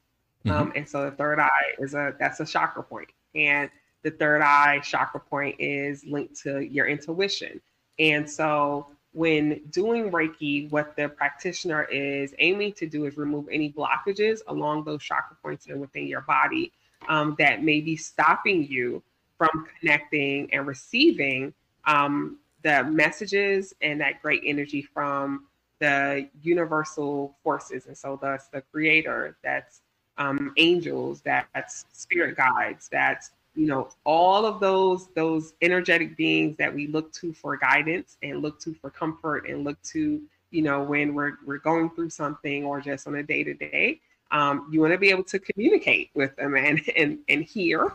Um, and so the third eye is a that's a chakra point, and the third eye chakra point is linked to your intuition. And so when doing Reiki, what the practitioner is aiming to do is remove any blockages along those chakra points and within your body um, that may be stopping you from connecting and receiving um, the messages and that great energy from the universal forces. And so that's the creator, that's um, angels, that's spirit guides, that's you know all of those those energetic beings that we look to for guidance and look to for comfort and look to you know when we're we're going through something or just on a day to day um, you want to be able to communicate with them and and and hear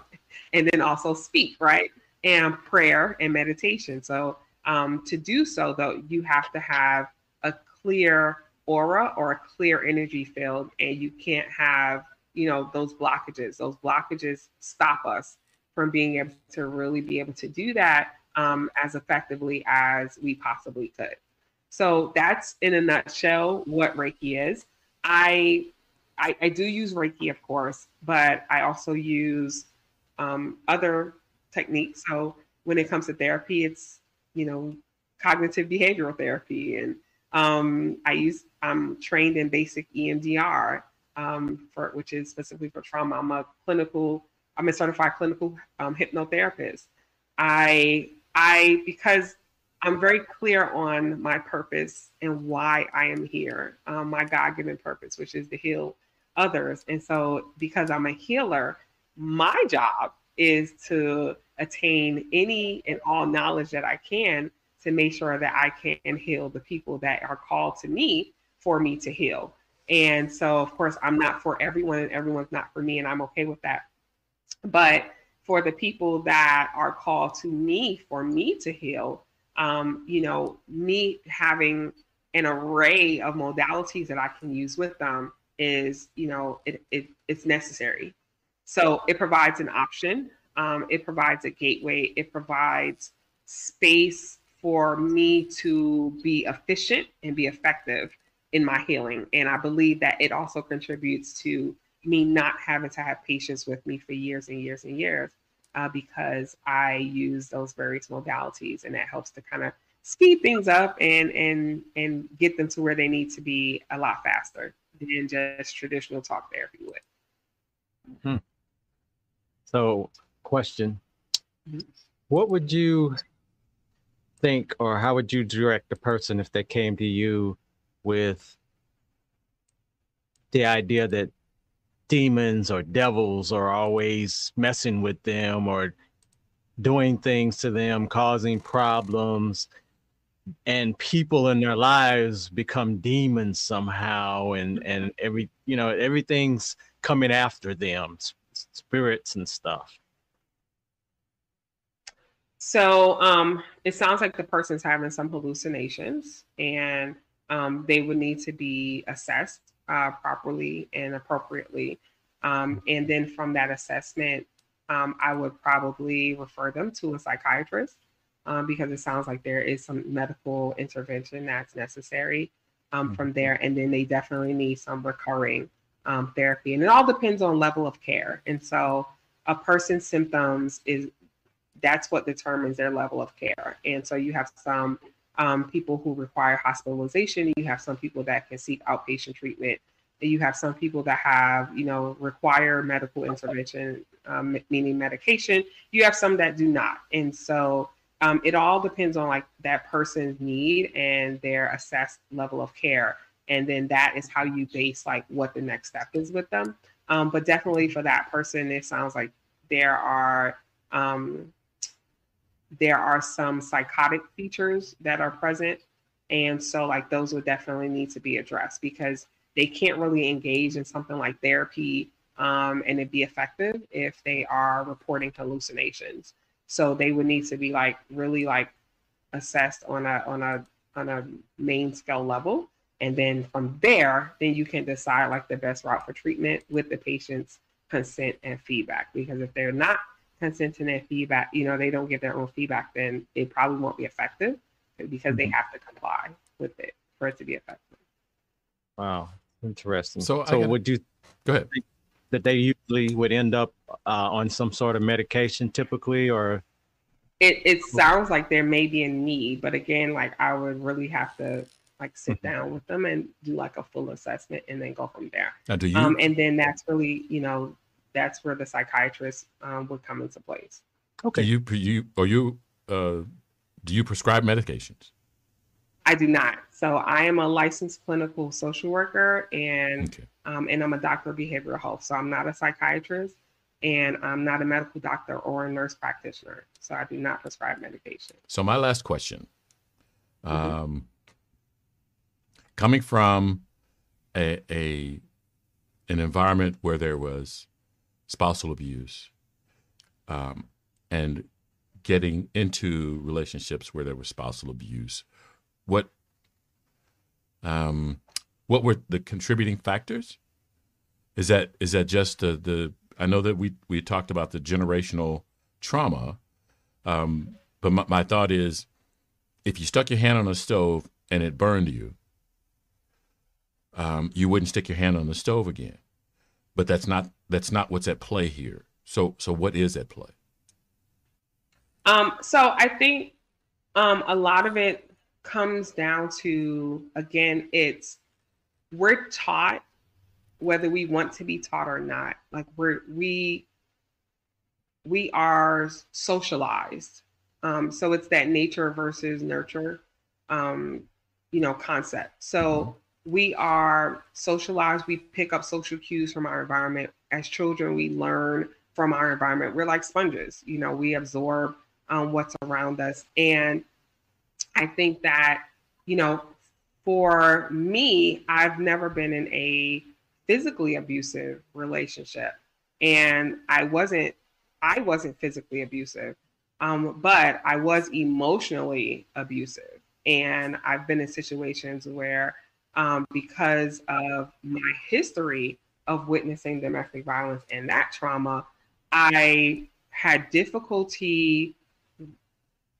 and then also speak right? And prayer and meditation. So um, to do so though you have to have a clear aura or a clear energy field and you can't have you know those blockages. Those blockages stop us from being able to really be able to do that um, as effectively as we possibly could. So that's in a nutshell what reiki is. I i, I do use reiki of course but i also use um, other techniques so when it comes to therapy it's you know cognitive behavioral therapy and Um, I use I'm trained in basic EMDR um, for which is specifically for trauma. I'm a clinical, I'm a certified clinical um, hypnotherapist. I I because I'm very clear on my purpose and why I am here, um, my God given purpose, which is to heal others. And so, because I'm a healer, my job is to attain any and all knowledge that I can to make sure that I can heal the people that are called to me for me to heal. And so, of course, I'm not for everyone and everyone's not for me, and I'm okay with that. But for the people that are called to me for me to heal, um, you know, me having an array of modalities that I can use with them is, you know, it, it it's necessary. So it provides an option. Um, it provides a gateway. It provides space for me to be efficient and be effective in my healing. And I believe that it also contributes to me not having to have patients with me for years and years and years uh, because I use those various modalities, and that helps to kind of speed things up and and and get them to where they need to be a lot faster than just traditional talk therapy would. Hmm. So, question: Mhm. What would you think, or how would you direct the person if they came to you with the idea that demons or devils are always messing with them or doing things to them, causing problems, and people in their lives become demons somehow, and and every you know everything's coming after them, spirits and stuff. So um, it sounds like the person's having some hallucinations, and um, they would need to be assessed uh, properly and appropriately. Um, and then from that assessment, um, I would probably refer them to a psychiatrist um, because it sounds like there is some medical intervention that's necessary um, from there. And then they definitely need some recurring um, therapy. And it all depends on level of care. And so a person's symptoms is that's what determines their level of care. And so you have some um, people who require hospitalization. You have some people that can seek outpatient treatment. And you have some people that have, you know, require medical intervention, um, meaning medication. You have some that do not. And so um, it all depends on like that person's need and their assessed level of care. And then that is how you base like what the next step is with them. Um, but definitely for that person, it sounds like there are um, there are some psychotic features that are present. And so, like, those would definitely need to be addressed because they can't really engage in something like therapy um, and it'd be effective if they are reporting hallucinations. So they would need to be like really like assessed on a on a on a main scale level. And then from there, then you can decide like the best route for treatment with the patient's consent and feedback. Because if they're not consenting and feedback, you know, they don't get their own feedback, then it probably won't be effective because they Mhm. have to comply with it for it to be effective. Wow, interesting. So So, I got- would you Go ahead. That they usually would end up uh, on some sort of medication, typically, or It it sounds like there may be a need, but again, like I would really have to like sit Mm-hmm. down with them and do like a full assessment and then go from there. Now, do you Um, and then that's really, you know, that's where the psychiatrist um, would come into place. do you you or you uh, do you prescribe medications? I do not. So I am a licensed clinical social worker and Okay. um, and I'm a doctor of behavioral health. So I'm not a psychiatrist and I'm not a medical doctor or a nurse practitioner. So I do not prescribe medication. So my last question, Mhm. um, coming from a, a an environment where there was spousal abuse, um, and getting into relationships where there was spousal abuse, what um, what were the contributing factors? Is that is that just the, the I know that we we talked about the generational trauma, um, but my, my thought is, if you stuck your hand on a stove and it burned you, um, you wouldn't stick your hand on the stove again. But that's not that's not what's at play here. So so what is at play? Um, so I think um, a lot of it comes down to again, it's we're taught whether we want to be taught or not. Like we're we we are socialized. Um, so it's that nature versus nurture, um, you know, concept. So we are socialized. We pick up social cues from our environment. As children, we learn from our environment. We're like sponges. You know, we absorb um, what's around us. And I think that, you know, for me, I've never been in a physically abusive relationship. And I wasn't, I wasn't physically abusive, um, but I was emotionally abusive. And I've been in situations where, um, because of my history of witnessing domestic violence and that trauma, I had difficulty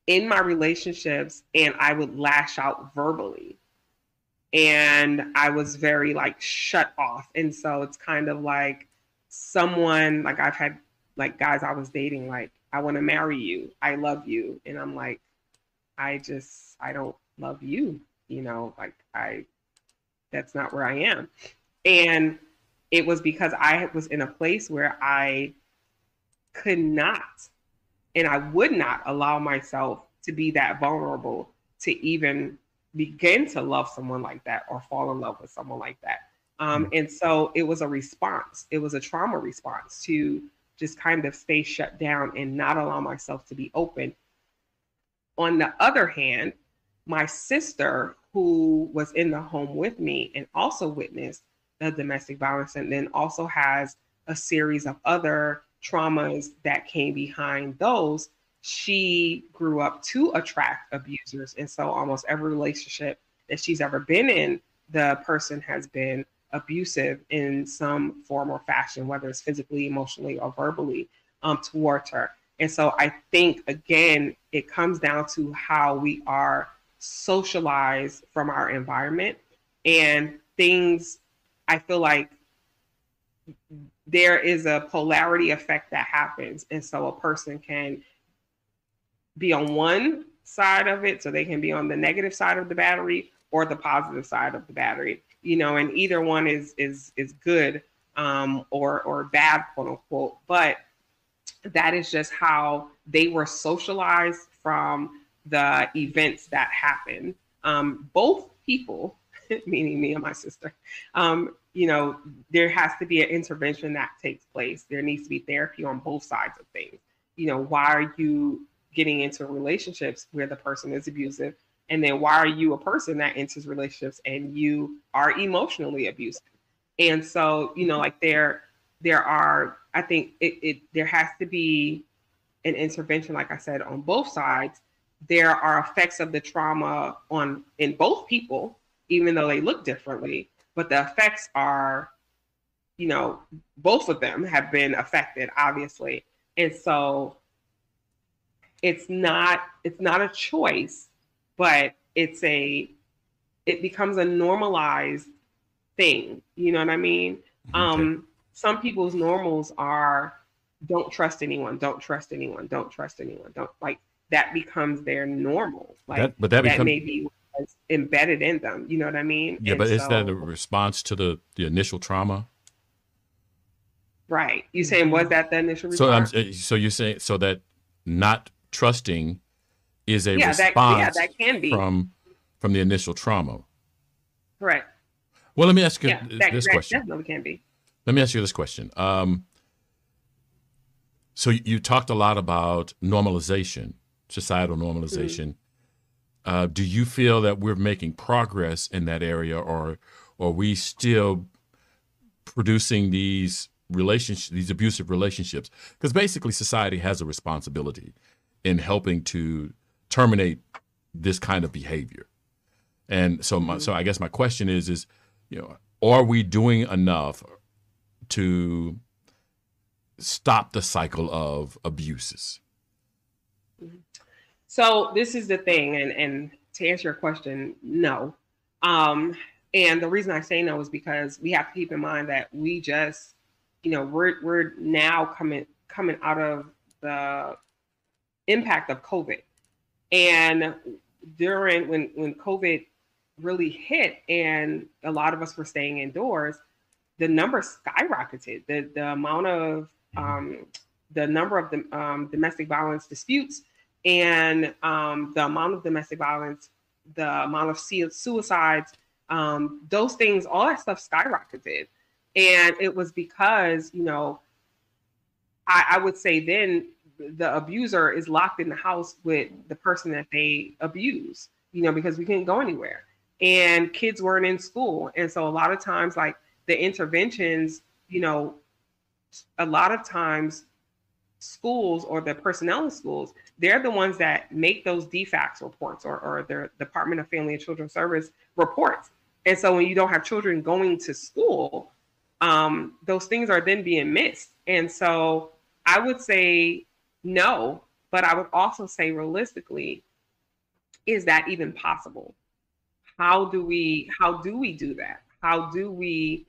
in my relationships and I would lash out verbally. And I was very like shut off. And so it's kind of like someone, like I've had like guys I was dating, like, I want to marry you. I love you. And I'm like, I just, I don't love you. You know, like I, that's not where I am. And it was because I was in a place where I could not and I would not allow myself to be that vulnerable to even begin to love someone like that or fall in love with someone like that. Um, mm. and so it was a response, it was a trauma response to just kind of stay shut down and not allow myself to be open. On the other hand, my sister, who was in the home with me and also witnessed the domestic violence, and then also has a series of other traumas that came behind those, she grew up to attract abusers. And so almost every relationship that she's ever been in, the person has been abusive in some form or fashion, whether it's physically, emotionally, or verbally um, towards her. And so I think, again, it comes down to how we are socialized from our environment and things I feel like there is a polarity effect that happens. And so a person can be on one side of it, so they can be on the negative side of the battery or the positive side of the battery, you know, and either one is is is good um, or or bad, quote unquote. But that is just how they were socialized from the events that happened. Um, both people, meaning me and my sister, um, you know, there has to be an intervention that takes place. There needs to be therapy on both sides of things. You know, why are you getting into relationships where the person is abusive? And then why are you a person that enters relationships and you are emotionally abusive? And so, you know, like there, there are, I think it, it there has to be an intervention, like I said, on both sides. There are effects of the trauma on in both people, even though they look differently but the effects are, you know, both of them have been affected, obviously. And so it's not it's not a choice, but it's a it becomes a normalized thing. You know what I mean? Okay. Um, some people's normals are don't trust anyone, don't trust anyone, don't trust anyone, don't like that becomes their normal. Like that, but that, that becomes, may be embedded in them. You know what I mean? Yeah, and but so, is that a response to the the initial trauma? Right. You saying was that the initial response? So, so you're saying so that not trusting is a yeah, response that, yeah, that can be. from from the initial trauma. Correct. Well, let me ask you yeah, that, this that question. Definitely can be. Let me ask you this question. Um, so you talked a lot about normalization, societal normalization. Mm-hmm. Uh, do you feel that we're making progress in that area, or, or are we still producing these relationships, these abusive relationships? Because basically, society has a responsibility in helping to terminate this kind of behavior. And so, my, so I guess my question is, is you know, are we doing enough to stop the cycle of abuses? So this is the thing, and and to answer your question, no. Um, and the reason I say no is because we have to keep in mind that we just, you know, we're we're now coming coming out of the impact of COVID, and during when when COVID really hit and a lot of us were staying indoors, the number skyrocketed. The the amount of mm-hmm. um, the number of the um, domestic violence disputes and um, the amount of domestic violence, the amount of suicides, um, those things, all that stuff skyrocketed. And it was because, you know, I, I would say then the abuser is locked in the house with the person that they abuse, you know, because we couldn't go anywhere. And kids weren't in school. And so a lot of times, like the interventions, you know, a lot of times schools or the personnel in schools, they're the ones that make those DFCS reports or, or their Department of Family and Children Service reports. And so when you don't have children going to school, um, those things are then being missed. And so I would say no, but I would also say realistically, is that even possible? How do we how do we do that? How do we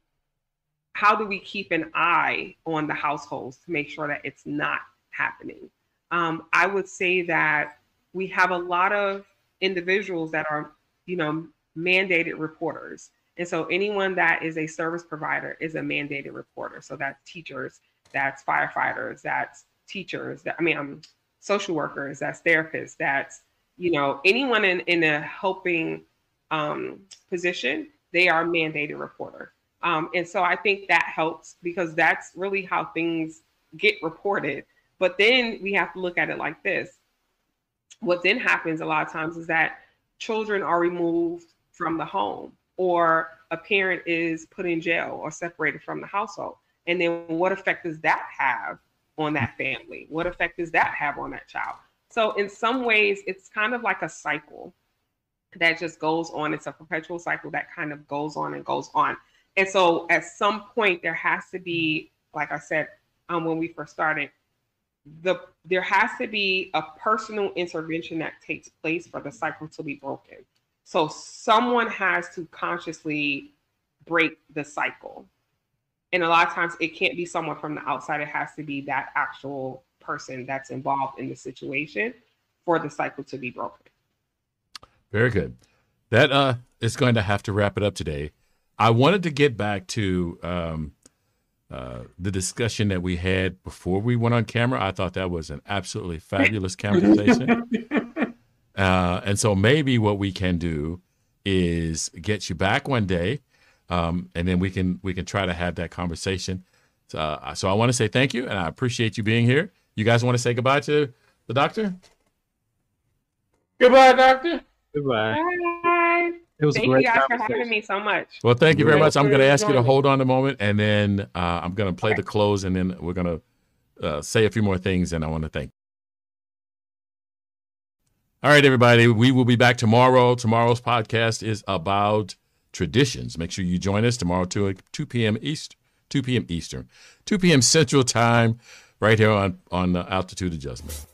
how do we keep an eye on the households to make sure that it's not happening? Um, I would say that we have a lot of individuals that are, you know, mandated reporters. And so anyone that is a service provider is a mandated reporter. So that's teachers, that's firefighters, that's teachers, that I mean, um, social workers, that's therapists, that's, you know, anyone in, in a helping um, position, they are mandated reporter. Um, and so I think that helps because that's really how things get reported. But then we have to look at it like this. What then happens a lot of times is that children are removed from the home or a parent is put in jail or separated from the household. And then what effect does that have on that family? What effect does that have on that child? So, in some ways, it's kind of like a cycle that just goes on. It's a perpetual cycle that kind of goes on and goes on. And so at some point there has to be, like I said, um, when we first started, the there has to be a personal intervention that takes place for the cycle to be broken. So someone has to consciously break the cycle. And a lot of times it can't be someone from the outside. It has to be that actual person that's involved in the situation for the cycle to be broken. Very good. That uh, is going to have to wrap it up today. I wanted to get back to um, uh, the discussion that we had before we went on camera. I thought that was an absolutely fabulous conversation. Uh, and so maybe what we can do is get you back one day, um, and then we can we can try to have that conversation. So, uh, so I want to say thank you, and I appreciate you being here. You guys want to say goodbye to the doctor? Goodbye, doctor. Goodbye. Bye. It was thank you guys for having me so much. Well, thank you very much. I'm going to ask you to hold on a moment, and then uh, I'm going to play okay. the close, and then we're going to uh, say a few more things, and I want to thank. All right, everybody. We will be back tomorrow. Tomorrow's podcast is about traditions. Make sure you join us tomorrow, 2, 2 p.m. East, 2 p.m. Eastern, 2 p.m. Central Time, right here on on Altitude Adjustment.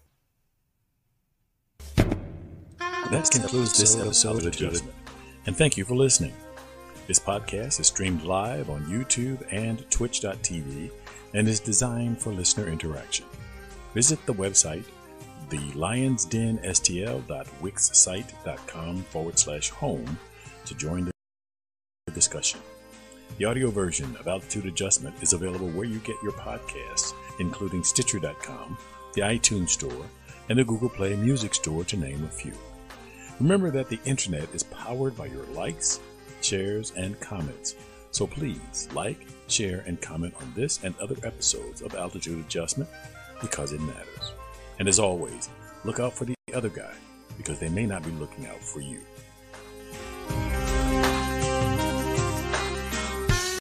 That concludes this episode of Adjustment and thank you for listening. This podcast is streamed live on YouTube and Twitch.tv and is designed for listener interaction. Visit the website, thelionsdenstl.wixsite.com forward slash home to join the discussion. The audio version of Altitude Adjustment is available where you get your podcasts, including Stitcher.com, the iTunes Store, and the Google Play Music Store, to name a few. Remember that the internet is powered by your likes, shares, and comments. So please like, share, and comment on this and other episodes of Altitude Adjustment because it matters. And as always, look out for the other guy because they may not be looking out for you.